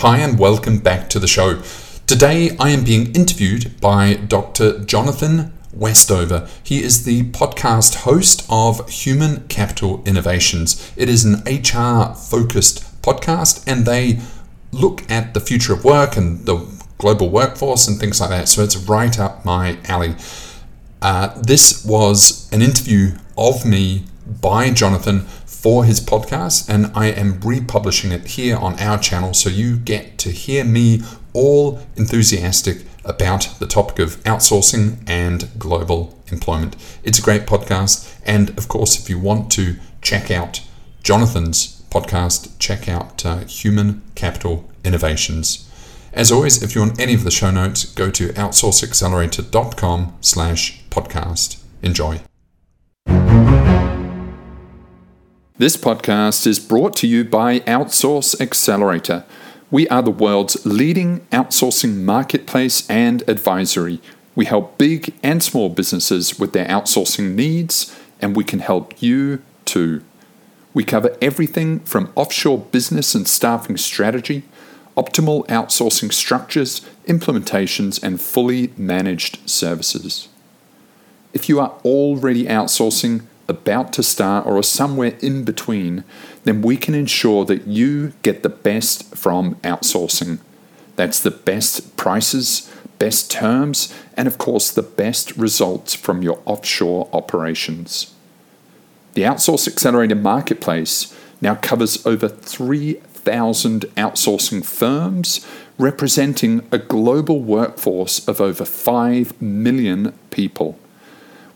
Hi, and welcome back to the show. Today I am being interviewed by Dr. Jonathan Westover. He is the podcast host of Human Capital Innovations. It is an HR focused podcast, and they look at the future of work and the global workforce and things like that. So it's right up my alley. Uh, this was an interview of me by Jonathan for his podcast, and I am republishing it here on our channel so you get to hear me all enthusiastic about the topic of outsourcing and global employment. It's a great podcast, and of course, if you want to check out Jonathan's podcast, check out uh, Human Capital Innovations. As always, if you want any of the show notes, go to outsourceaccelerator.com slash podcast. Enjoy. This podcast is brought to you by Outsource Accelerator. We are the world's leading outsourcing marketplace and advisory. We help big and small businesses with their outsourcing needs, and we can help you too. We cover everything from offshore business and staffing strategy, optimal outsourcing structures, implementations, and fully managed services. If you are already outsourcing, about to start, or are somewhere in between, then we can ensure that you get the best from outsourcing. That's the best prices, best terms, and of course, the best results from your offshore operations. The Outsource Accelerator Marketplace now covers over 3,000 outsourcing firms, representing a global workforce of over 5 million people.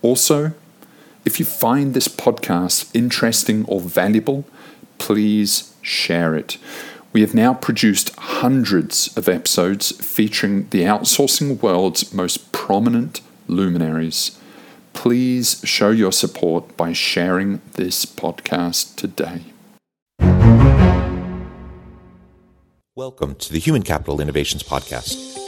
Also, if you find this podcast interesting or valuable, please share it. We have now produced hundreds of episodes featuring the outsourcing world's most prominent luminaries. Please show your support by sharing this podcast today. Welcome to the Human Capital Innovations Podcast,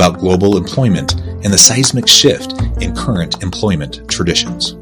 about global employment and the seismic shift in current employment traditions.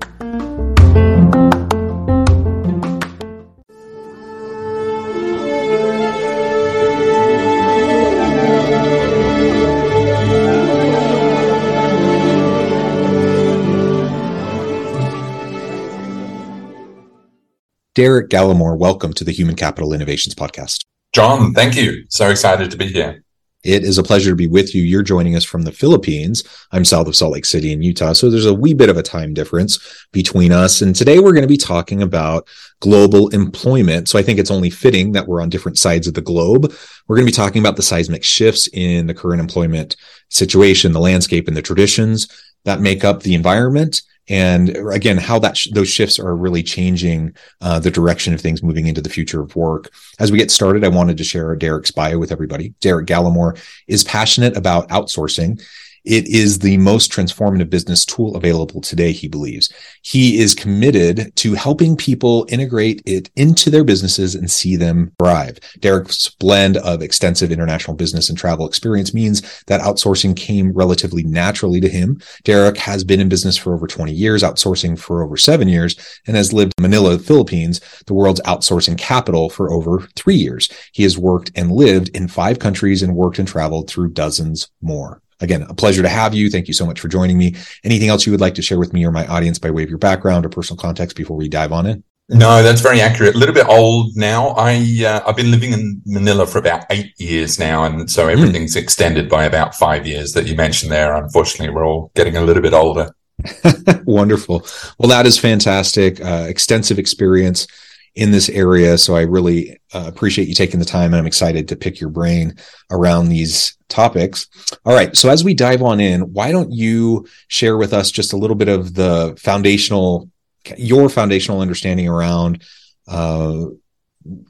Derek Gallimore, welcome to the Human Capital Innovations Podcast. John, thank you. So excited to be here. It is a pleasure to be with you. You're joining us from the Philippines. I'm south of Salt Lake City in Utah. So there's a wee bit of a time difference between us. And today we're going to be talking about global employment. So I think it's only fitting that we're on different sides of the globe. We're going to be talking about the seismic shifts in the current employment situation, the landscape and the traditions that make up the environment and again how that sh- those shifts are really changing uh, the direction of things moving into the future of work. As we get started i wanted to share derek's bio with everybody. Derek gallimore is passionate about outsourcing it is the most transformative business tool available today, he believes. He is committed to helping people integrate it into their businesses and see them thrive. Derek's blend of extensive international business and travel experience means that outsourcing came relatively naturally to him. Derek has been in business for over 20 years, outsourcing for over seven years, and has lived in Manila, Philippines, the world's outsourcing capital, for over three years. He has worked and lived in five countries and worked and traveled through dozens more. Again, a pleasure to have you. Thank you so much for joining me. Anything else you would like to share with me or my audience by way of your background or personal context before we dive on in? No, that's very accurate. A little bit old now. I uh, I've been living in Manila for about eight years now, and so hmm. everything's mm. extended by about five years that you mentioned there. Unfortunately, we're all getting a little bit older. Wonderful. Well, that is fantastic. Uh, extensive experience in this area. So I really uh, appreciate you taking the time and I'm excited to pick your brain around these topics. All right. So as we dive on in, why don't you share with us just a little bit of the foundational, your foundational understanding around, uh,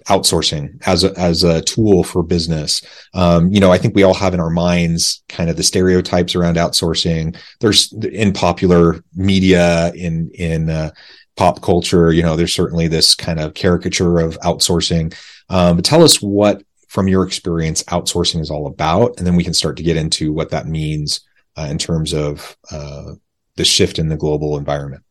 outsourcing as a, as a tool for business. Um, you know, I think we all have in our minds kind of the stereotypes around outsourcing. There's in popular media, in in uh, pop culture, you know, there's certainly this kind of caricature of outsourcing. Um, but tell us what, from your experience, outsourcing is all about, and then we can start to get into what that means uh, in terms of uh, the shift in the global environment.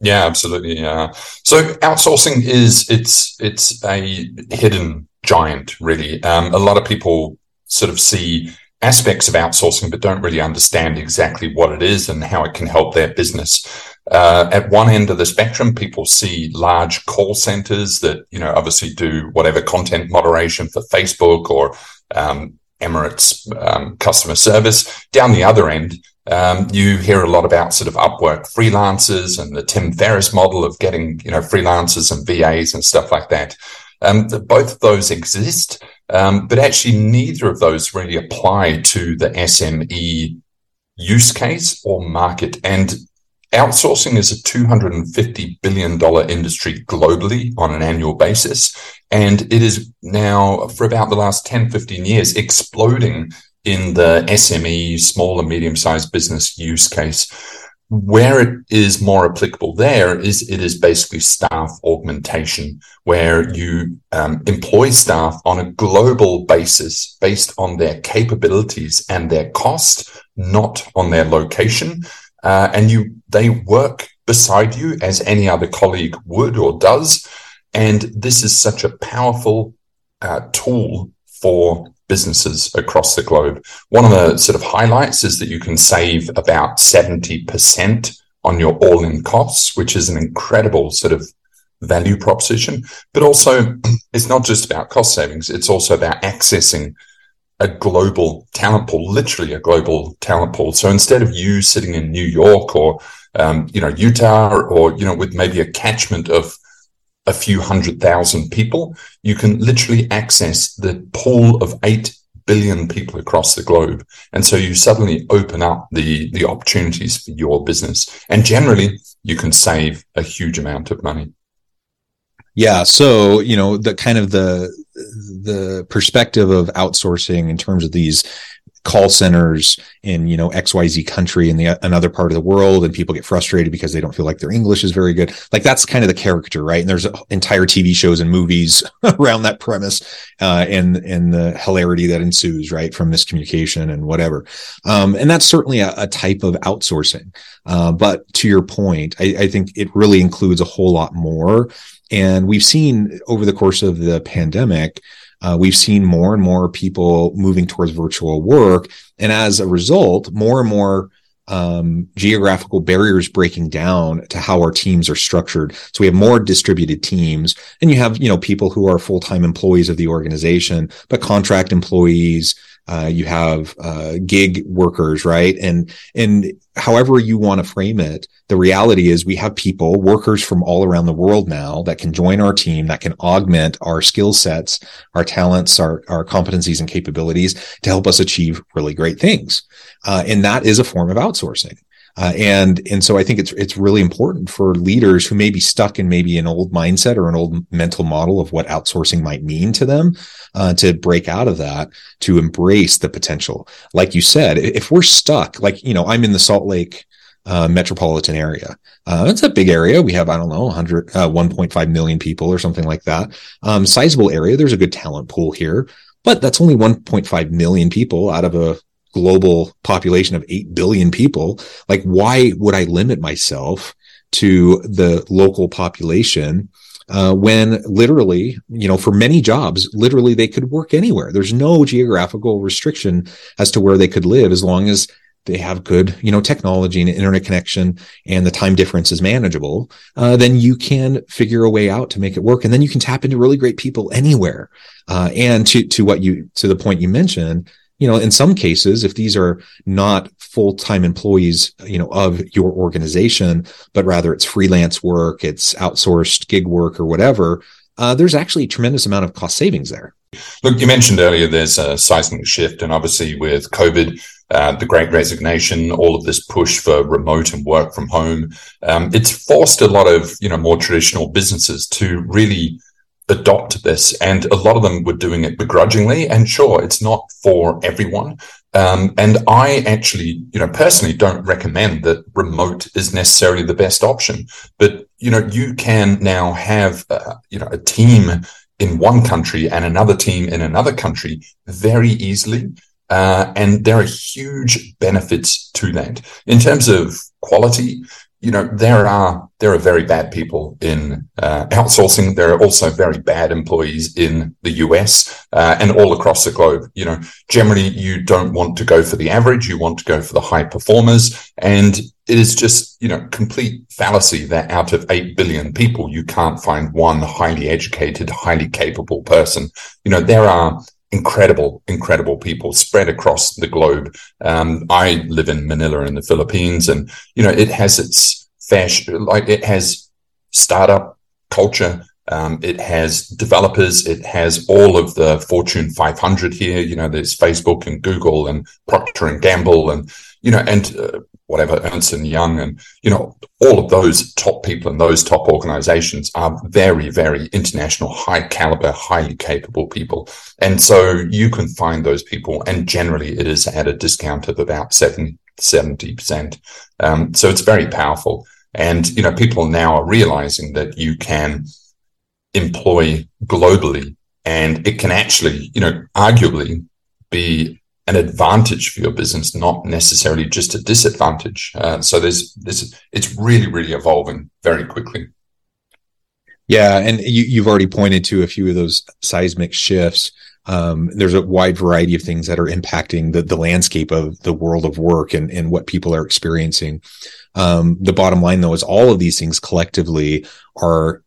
Yeah, absolutely. Yeah. So outsourcing is it's it's a hidden giant, really. Um, a lot of people sort of see aspects of outsourcing, but don't really understand exactly what it is and how it can help their business. Uh, at one end of the spectrum, people see large call centers that, you know, obviously do whatever content moderation for Facebook or um, Emirates um, customer service. Down the other end, um, you hear a lot about sort of Upwork freelancers and the Tim Ferriss model of getting, you know, freelancers and VAs and stuff like that. Um, the, both of those exist, um, but actually neither of those really apply to the SME use case or market. And outsourcing is a $250 billion industry globally on an annual basis. And it is now, for about the last 10, 15 years, exploding in the SME, small and medium sized business use case. Where it is more applicable there is it is basically staff augmentation, where you um, employ staff on a global basis based on their capabilities and their cost, not on their location. Uh, and you they work beside you as any other colleague would or does. And this is such a powerful uh, tool for businesses across the globe. One of the sort of highlights is that you can save about 70% on your all in costs, which is an incredible sort of value proposition. But also, it's not just about cost savings, it's also about accessing a global talent pool, literally a global talent pool. So instead of you sitting in New York or, um, you know, Utah or, or, you know, with maybe a catchment of a few hundred thousand people, you can literally access the pool of 8 billion people across the globe. And so you suddenly open up the, the opportunities for your business. And generally, you can save a huge amount of money. Yeah. So, you know, the kind of the, the perspective of outsourcing in terms of these call centers in you know xyz country in the another part of the world and people get frustrated because they don't feel like their english is very good. Like that's kind of the character right? And there's entire tv shows and movies around that premise uh, and and the hilarity that ensues right from miscommunication and whatever. Um, and that's certainly a, a type of outsourcing. Uh, but to your point I, I think it really includes a whole lot more and we've seen over the course of the pandemic uh, we've seen more and more people moving towards virtual work. And as a result, more and more um, geographical barriers breaking down to how our teams are structured. So we have more distributed teams and you have, you know, people who are full-time employees of the organization, but contract employees, uh, you have uh, gig workers, right? And and however you want to frame it, the reality is we have people, workers from all around the world now that can join our team, that can augment our skill sets, our talents, our our competencies and capabilities to help us achieve really great things. Uh, and that is a form of outsourcing. Uh, and and so I think it's it's really important for leaders who may be stuck in maybe an old mindset or an old mental model of what outsourcing might mean to them uh, to break out of that to embrace the potential. Like you said, if we're stuck, like you know, I'm in the Salt Lake uh, metropolitan area. Uh, it's a big area. We have, I don't know, 100, uh, 1.5 million people or something like that. Um, sizable area. There's a good talent pool here, but that's only 1.5 million people out of a global population of 8 billion people, like why would I limit myself to the local population? Uh, when literally, you know, for many jobs, literally they could work anywhere. There's no geographical restriction as to where they could live as long as they have good, you know, technology and internet connection and the time difference is manageable, uh, then you can figure a way out to make it work. And then you can tap into really great people anywhere. Uh, and to, to what you, to the point you mentioned, you know, in some cases, if these are not full-time employees, you know, of your organization, but rather it's freelance work, it's outsourced gig work or whatever, uh, there's actually a tremendous amount of cost savings there. Look, you mentioned earlier there's a seismic shift, and obviously with COVID, uh, the great resignation, all of this push for remote and work from home, um, it's forced a lot of you know more traditional businesses to really adopt this. And a lot of them were doing it begrudgingly. And sure, it's not for everyone. Um, and I actually, you know, personally don't recommend that remote is necessarily the best option. But, you know, you can now have, uh, you know, a team in one country and another team in another country very easily. Uh, and there are huge benefits to that. In terms of quality, you know there are there are very bad people in uh, outsourcing. There are also very bad employees in the US uh, and all across the globe. You know, generally you don't want to go for the average. You want to go for the high performers, and it is just you know complete fallacy that out of eight billion people you can't find one highly educated, highly capable person. You know, there are incredible, incredible people spread across the globe. Um, I live in Manila in the Philippines, and you know it has its fashion, like it has startup culture. Um, it has developers. It has all of the Fortune 500 here. You know, there's Facebook and Google and Procter and Gamble and you know, and uh, whatever Ernst and Young, and you know, all of those top people and those top organizations are very, very international, high caliber, highly capable people. And so you can find those people, and generally it is at a discount of about 70 percent. Um, so it's very powerful. And you know, people now are realizing that you can employ globally, and it can actually, you know, arguably be an advantage for your business, not necessarily just a disadvantage. Uh, so there's this, it's really, really evolving very quickly. Yeah, and you, have already pointed to a few of those seismic shifts. Um, there's a wide variety of things that are impacting the, the landscape of the world of work and, and what people are experiencing. Um, the bottom line, though, is all of these things collectively are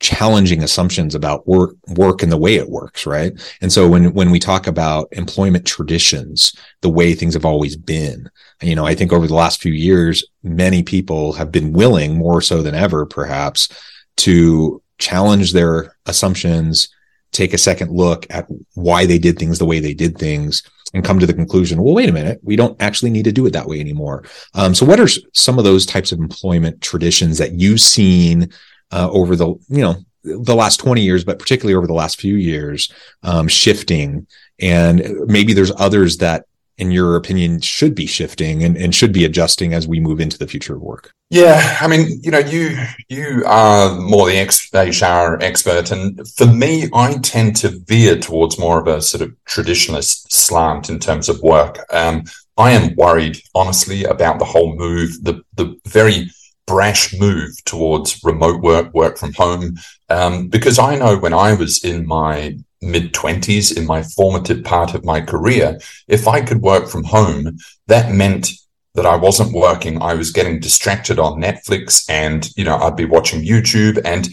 challenging assumptions about work work and the way it works right? And so when when we talk about employment traditions the way things have always been you know i think over the last few years many people have been willing more so than ever perhaps to challenge their assumptions take a second look at why they did things the way they did things and come to the conclusion well wait a minute we don't actually need to do it that way anymore. Um, so what are some of those types of employment traditions that you've seen uh, over the you know the last 20 years but particularly over the last few years um, shifting. And maybe there's others that in your opinion should be shifting and, and should be adjusting as we move into the future of work. Yeah i mean you know you you are more the ex- hr expert. And for me i tend to veer towards more of a sort of traditionalist slant in terms of work. Um, i am worried honestly about the whole move the the very brash move towards remote work, work from home. Um, because I know when I was in my mid 20s, in my formative part of my career, if I could work from home, that meant that I wasn't working. I was getting distracted on Netflix and, you know, I'd be watching YouTube and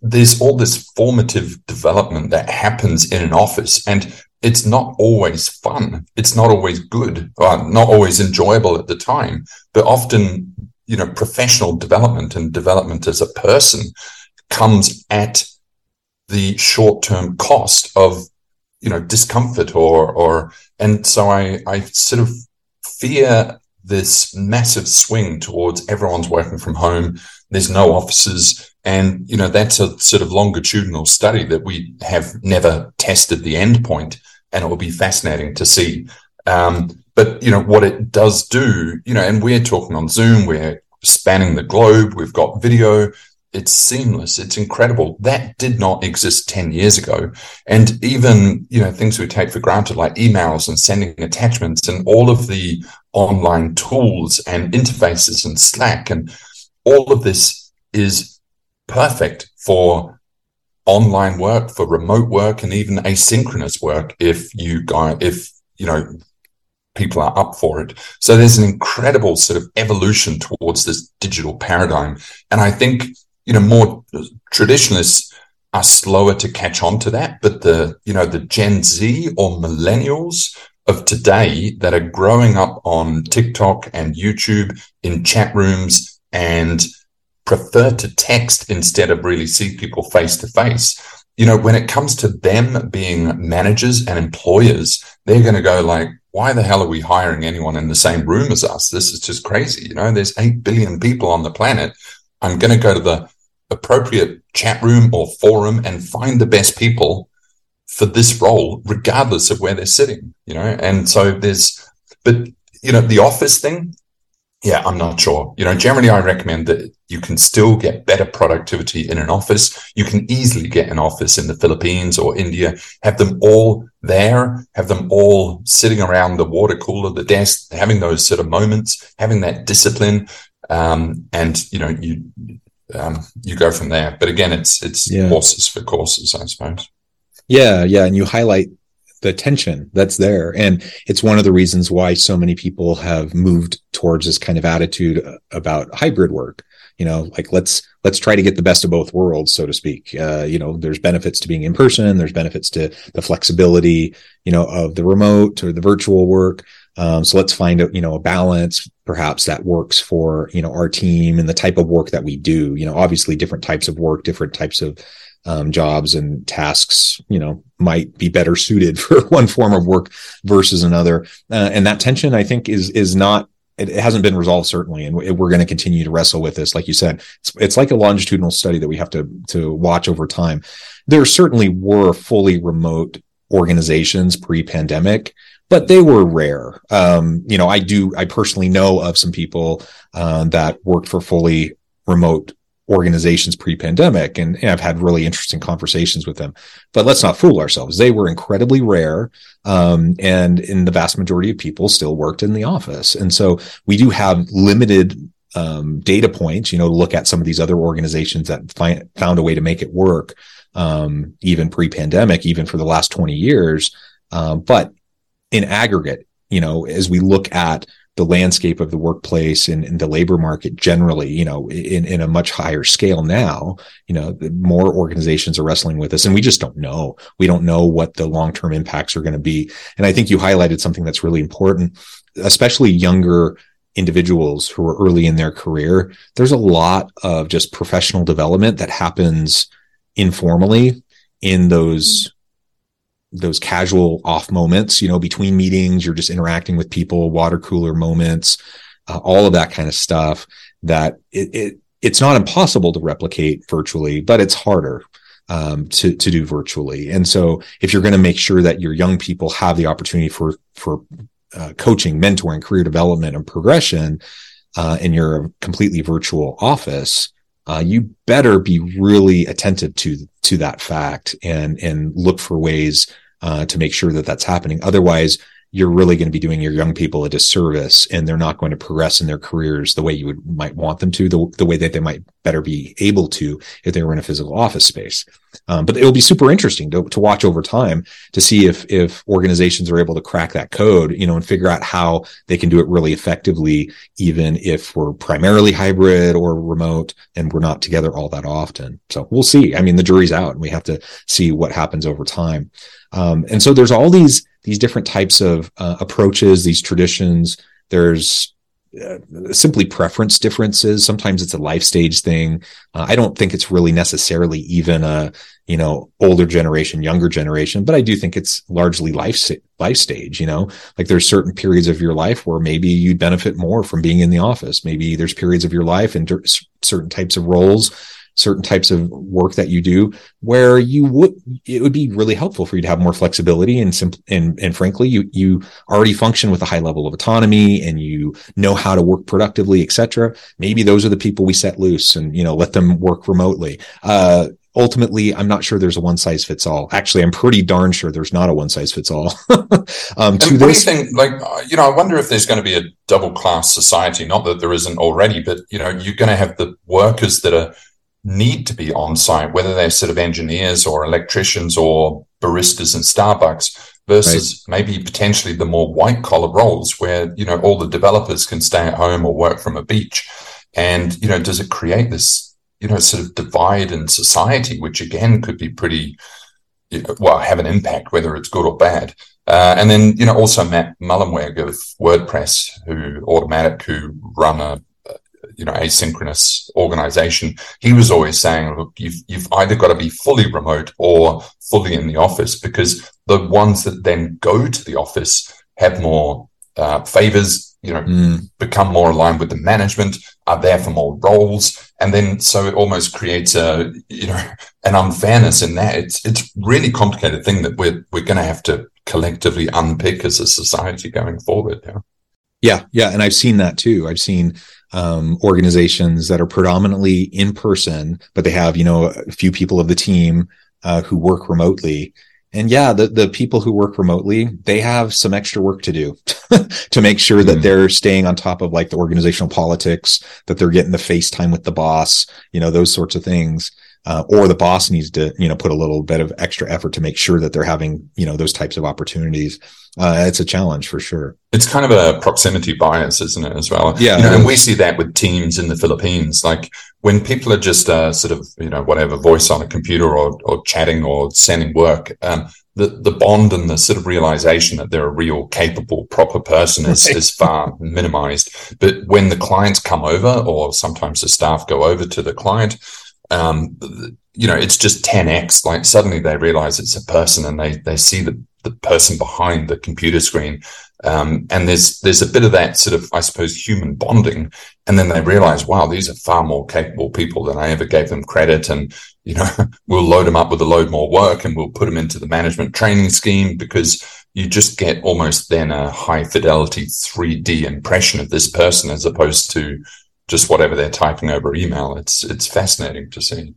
there's all this formative development that happens in an office and it's not always fun. It's not always good, uh, not always enjoyable at the time, but often you know, professional development and development as a person comes at the short term cost of, you know, discomfort or, or, and so I, I sort of fear this massive swing towards everyone's working from home. There's no offices. And, you know, that's a sort of longitudinal study that we have never tested the endpoint. And it will be fascinating to see. Um, but, you know, what it does do, you know, and we're talking on Zoom, we're spanning the globe, we've got video, it's seamless. It's incredible. That did not exist 10 years ago. And even, you know, things we take for granted like emails and sending attachments and all of the online tools and interfaces and Slack and all of this is perfect for online work, for remote work and even asynchronous work if you go, if, you know, people are up for it. So there's an incredible sort of evolution towards this digital paradigm. And I think you know, more traditionalists are slower to catch on to that. But the, you know, the Gen Z or millennials of today that are growing up on TikTok and YouTube in chat rooms and prefer to text instead of really see people face to face. You know, when it comes to them being managers and employers, they're going to go like, why the hell are we hiring anyone in the same room as us? This is just crazy. You know, there's 8 billion people on the planet. I'm going to go to the appropriate chat room or forum and find the best people for this role, regardless of where they're sitting, you know? And so there's, but, you know, the office thing, yeah, I'm not sure. You know, generally I recommend that you can still get better productivity in an office. You can easily get an office in the Philippines or India, have them all there, have them all sitting around the water cooler, the desk, having those sort of moments, having that discipline. Um, and, you know, you, um, you go from there. But again, it's it's yeah. horses for courses, I suppose. Yeah, yeah, and you highlight the tension that's there, and it's one of the reasons why so many people have moved towards this kind of attitude about hybrid work. You know, like let's let's try to get the best of both worlds, so to speak. Uh, you know, there's benefits to being in person. There's benefits to the flexibility, you know, of the remote or the virtual work. Um, so let's find a, you know, a balance perhaps that works for, you know, our team and the type of work that we do, you know, obviously different types of work, different types of um, jobs and tasks, you know, might be better suited for one form of work versus another. Uh, and that tension, I think, is is not. It, hasn't been resolved certainly, and we're going to continue to wrestle with this. Like you said, it's, it's like a longitudinal study that we have to to watch over time. There certainly were fully remote organizations pre-pandemic but they were rare. Um, you know, I do, I personally know of some people uh, that worked for fully remote organizations pre-pandemic and, and, I've had really interesting conversations with them. But let's not fool ourselves. They were incredibly rare. Um, and in the vast majority of people still worked in the office. And so we do have limited um, data points, you know, look at some of these other organizations that find, found a way to make it work, um, even pre-pandemic, even for the last 20 years. Um, but in aggregate, you know, as we look at the landscape of the workplace and, and, the labor market generally, you know, in, in a much higher scale now, you know, more organizations are wrestling with this and we just don't know. We don't know what the long-term impacts are going to be. And I think you highlighted something that's really important, especially younger individuals who are early in their career. There's a lot of just professional development that happens informally in those those casual off moments, you know, between meetings, you're just interacting with people, water cooler moments, uh, all of that kind of stuff that it, it, it's not impossible to replicate virtually, but it's harder um, to to do virtually. And so, if you're going to make sure that your young people have the opportunity for for uh, coaching, mentoring, career development, and progression, uh, in your completely virtual office, uh, you better be really attentive to to that fact and and look for ways uh, to make sure that that's happening. Otherwise, you're really going to be doing your young people a disservice and they're not going to progress in their careers the way you would might want them to, the, the way that they might better be able to if they were in a physical office space. Um, but it'll be super interesting to, to watch over time to see if, if organizations are able to crack that code, you know, and figure out how they can do it really effectively, even if we're primarily hybrid or remote and we're not together all that often. So we'll see. I mean, the jury's out and we have to see what happens over time. Um, and so there's all these these different types of uh, approaches, these traditions. There's uh, simply preference differences. Sometimes it's a life stage thing. Uh, I don't think it's really necessarily even a, you know, older generation, younger generation, but I do think it's largely life, life stage, you know, like there's certain periods of your life where maybe you'd benefit more from being in the office. Maybe there's periods of your life and certain types of roles certain types of work that you do where you would it would be really helpful for you to have more flexibility and simple and and frankly you you already function with a high level of autonomy and you know how to work productively etc maybe those are the people we set loose and you know let them work remotely. Uh ultimately i'm not sure there's a one size fits all. Actually i'm pretty darn sure there's not a one size fits all. Um to this think, like you know i wonder if there's going to be a double class society not that there isn't already but you know you're going to have the workers that are need to be on site, whether they're sort of engineers or electricians or baristas in Starbucks versus right. maybe potentially the more white collar roles where, you know, all the developers can stay at home or work from a beach. And, you know, does it create this, you know, sort of divide in society, which again could be pretty, you know, well, have an impact, whether it's good or bad. Uh, and then, you know, also Matt Mullenweg of WordPress, who Automattic, who run a you know asynchronous organization he was always saying look you've you've either got to be fully remote or fully in the office because the ones that then go to the office have more uh, favors you know mm. become more aligned with the management are there for more roles and then so it almost creates a you know an unfairness in that. It's it's really complicated thing that we're we're going to have to collectively unpick as a society going forward yeah. Yeah yeah and i've seen that too. I've seen um, organizations that are predominantly in person, but they have, you know, a few people of the team uh, who work remotely. And yeah, the, the people who work remotely, they have some extra work to do to make sure that hmm. they're staying on top of like the organizational politics, that they're getting the FaceTime with the boss, you know, those sorts of things. Uh, or the boss needs to, you know, put a little bit of extra effort to make sure that they're having, you know, those types of opportunities uh, it's a challenge for sure. It's kind of a proximity bias, isn't it, as well? Yeah. You know, and we see that with teams in the Philippines. Like when people are just uh, sort of, you know, whatever voice on a computer or, or chatting or sending work, um, the, the bond and the sort of realization that they're a real capable, proper person is, right. is far minimized. But when the clients come over or sometimes the staff go over to the client, um, you know, it's just 10x. Like suddenly they realize it's a person and they, they see the, the person behind the computer screen. Um, and there's, there's a bit of that sort of, I suppose, human bonding. And then they realize, wow, these are far more capable people than I ever gave them credit. And, you know, we'll load them up with a load more work and we'll put them into the management training scheme because you just get almost then a high fidelity 3D impression of this person as opposed to just whatever they're typing over email. It's, it's fascinating to see.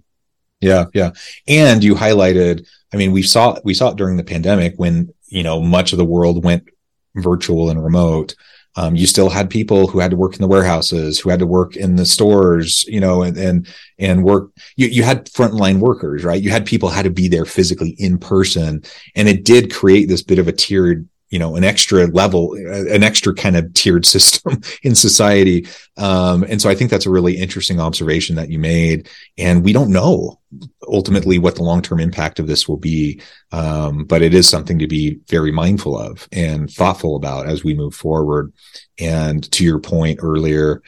Yeah, yeah. And you highlighted, I mean, we saw we saw it during the pandemic when, you know, much of the world went virtual and remote. Um, you still had people who had to work in the warehouses, who had to work in the stores, you know, and and and work. You you had frontline workers, right? You had people had to be there physically in person, and it did create this bit of a tiered you know an extra level an extra kind of tiered system in society. Um, and so i think that's a really interesting observation that you made. And we don't know ultimately what the long-term impact of this will be. Um, but it is something to be very mindful of and thoughtful about as we move forward. And to your point earlier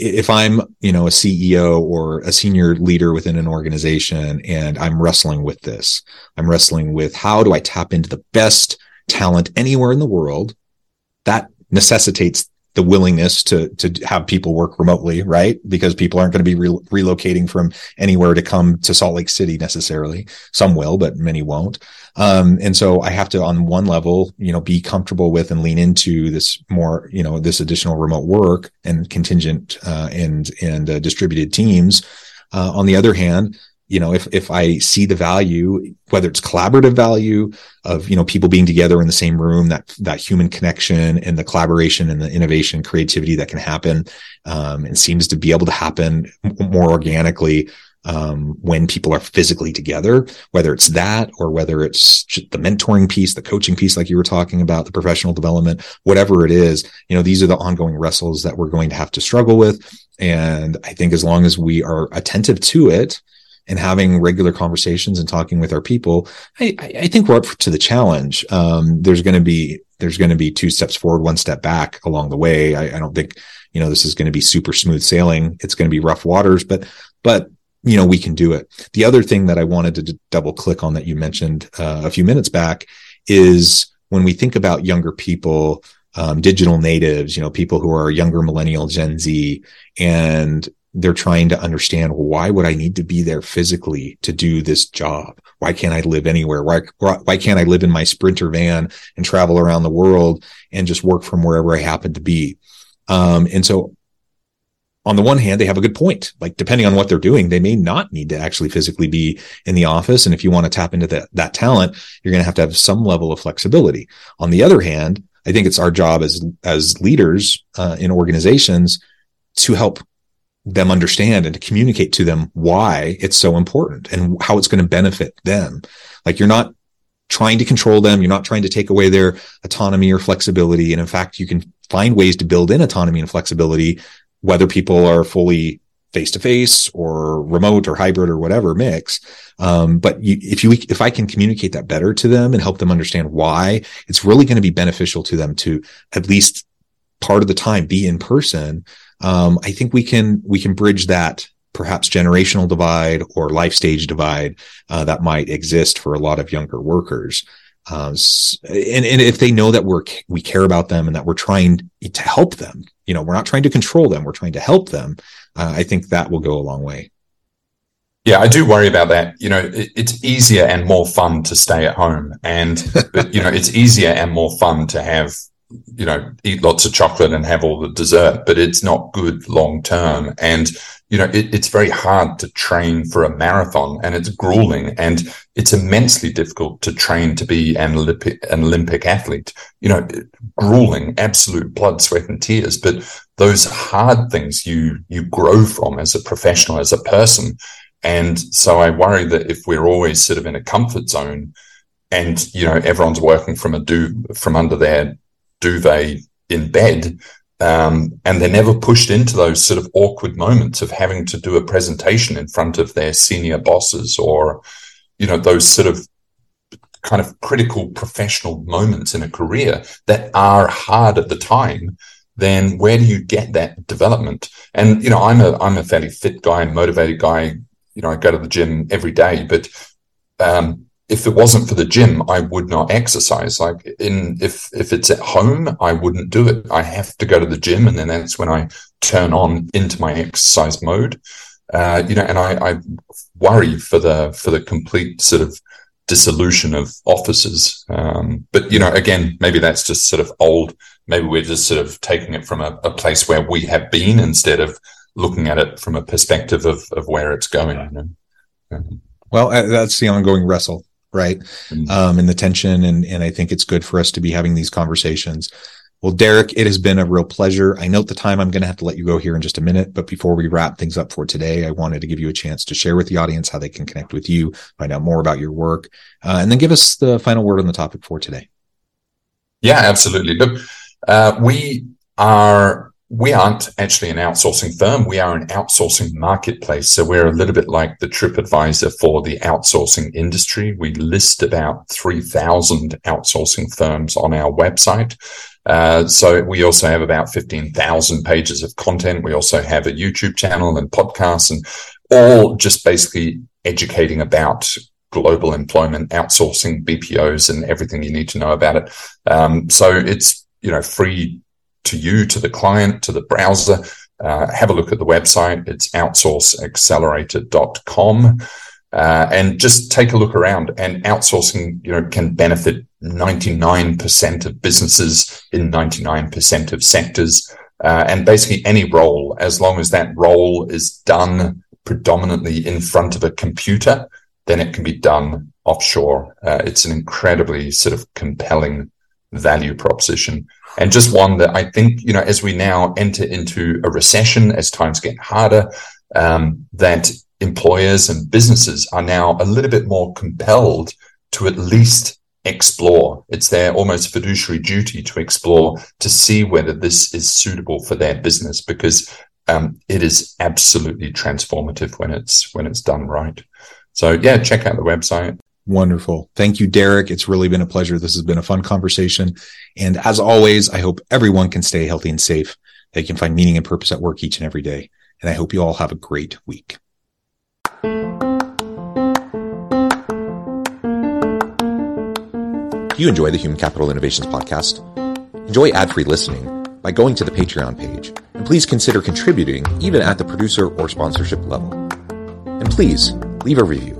if I'm, you know, a CEO or a senior leader within an organization and I'm wrestling with this, I'm wrestling with how do I tap into the best talent anywhere in the world, that necessitates the willingness to to have people work remotely, right? Because people aren't going to be re- relocating from anywhere to come to Salt Lake City necessarily. Some will, but many won't. Um, and so I have to, on one level, you know, be comfortable with and lean into this more, you know, this additional remote work and contingent uh, and and uh, distributed teams. Uh, on the other hand, you know if if i see the value whether it's collaborative value of you know people being together in the same room that that human connection and the collaboration and the innovation creativity that can happen um, and seems to be able to happen more organically um, when people are physically together, whether it's that or whether it's the mentoring piece, the coaching piece, like you were talking about, the professional development, whatever it is, you know, these are the ongoing wrestles that we're going to have to struggle with. And I think as long as we are attentive to it, and having regular conversations and talking with our people, I, I think we're up to the challenge. Um, there's going to be there's going to be two steps forward, one step back along the way. I, I don't think, you know, this is going to be super smooth sailing. It's going to be rough waters, but, but, you know, we can do it. The other thing that I wanted to double click on that you mentioned uh, a few minutes back is when we think about younger people, um, digital natives, you know, people who are younger millennial Gen Z, and they're trying to understand well, why would I need to be there physically to do this job? Why can't I live anywhere? Why, why can't I live in my sprinter van and travel around the world and just work from wherever I happen to be? Um, and so on the one hand, they have a good point. Like depending on what they're doing, they may not need to actually physically be in the office. And if you want to tap into that, that talent, you're going to have to have some level of flexibility. On the other hand, I think it's our job as, as leaders uh, in organizations to help them understand and to communicate to them why it's so important and how it's going to benefit them. Like you're not trying to control them. You're not trying to take away their autonomy or flexibility. And in fact, you can find ways to build in autonomy and flexibility, whether people are fully face to face or remote or hybrid or whatever mix. Um, but you, if you, if I can communicate that better to them and help them understand why it's really going to be beneficial to them to at least part of the time be in person um, I think we can we can bridge that perhaps generational divide or life stage divide uh, that might exist for a lot of younger workers. Uh, and, and if they know that we're we care about them and that we're trying to help them, you know, we're not trying to control them, we're trying to help them. Uh, I think that will go a long way. Yeah, I do worry about that. You know, it, it's easier and more fun to stay at home, and but, you know, it's easier and more fun to have you know, eat lots of chocolate and have all the dessert, but it's not good long term. And, you know, it, it's very hard to train for a marathon and it's grueling and it's immensely difficult to train to be an Olympic, an Olympic athlete, you know, grueling, absolute blood, sweat and tears. But those hard things you, you grow from as a professional, as a person. And so I worry that if we're always sort of in a comfort zone, and you know everyone's working from a do from under their duvet in bed. Um, and they're never pushed into those sort of awkward moments of having to do a presentation in front of their senior bosses or, you know, those sort of kind of critical professional moments in a career that are hard at the time then where do you get that development and you know i'm a i'm a fairly fit guy and motivated guy you know i go to the gym every day but um, if it wasn't for the gym, I would not exercise. Like in if if it's at home, I wouldn't do it. I have to go to the gym, and then that's when I turn on into my exercise mode. Uh, you know, and I, I worry for the for the complete sort of dissolution of offices. Um, but you know, again, maybe that's just sort of old. Maybe we're just sort of taking it from a, a place where we have been instead of looking at it from a perspective of of where it's going. You know? um, well, uh, that's the ongoing wrestle right? Mm-hmm. Um, and the tension. And, and I think it's good for us to be having these conversations. Well, Derek, it has been a real pleasure. I note the time. I'm going to have to let you go here in just a minute. But before we wrap things up for today, I wanted to give you a chance to share with the audience how they can connect with you, find out more about your work, uh, and then give us the final word on the topic for today. Yeah, absolutely. Look, uh, we are we aren't actually an outsourcing firm. We are an outsourcing marketplace. So we're a little bit like the TripAdvisor for the outsourcing industry. We list about 3,000 outsourcing firms on our website. Uh, so we also have about 15,000 pages of content. We also have a YouTube channel and podcasts and all just basically educating about global employment, outsourcing, BPOs and everything you need to know about it. Um, so it's, you know, free to you, to the client, to the browser. Uh, have a look at the website. It's outsourceaccelerator.com. Uh, and just take a look around and outsourcing, you know, can benefit 99% of businesses in 99% of sectors. Uh, and basically any role, as long as that role is done predominantly in front of a computer, then it can be done offshore. Uh, it's an incredibly sort of compelling value proposition and just one that I think, you know, as we now enter into a recession, as times get harder, um, that employers and businesses are now a little bit more compelled to at least explore. It's their almost fiduciary duty to explore to see whether this is suitable for their business because um, it is absolutely transformative when it's when it's done right. So yeah, check out the website. Wonderful. Thank you, Derek. It's really been a pleasure. This has been a fun conversation. And as always, I hope everyone can stay healthy and safe, They can find meaning and purpose at work each and every day. And I hope you all have a great week. Do you enjoy the Human Capital Innovations podcast? Enjoy ad free listening by going to the Patreon page. And please consider contributing even at the producer or sponsorship level. And please leave a review.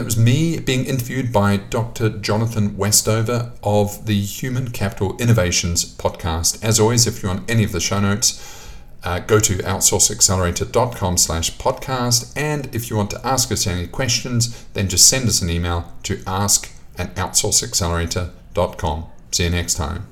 That was me being interviewed by Dr. Jonathan Westover of the Human Capital Innovations podcast. As always, if you want any of the show notes, uh, go to outsourceaccelerator.com slash podcast. And if you want to ask us any questions, then just send us an email to ask at outsourceaccelerator.com. See you next time.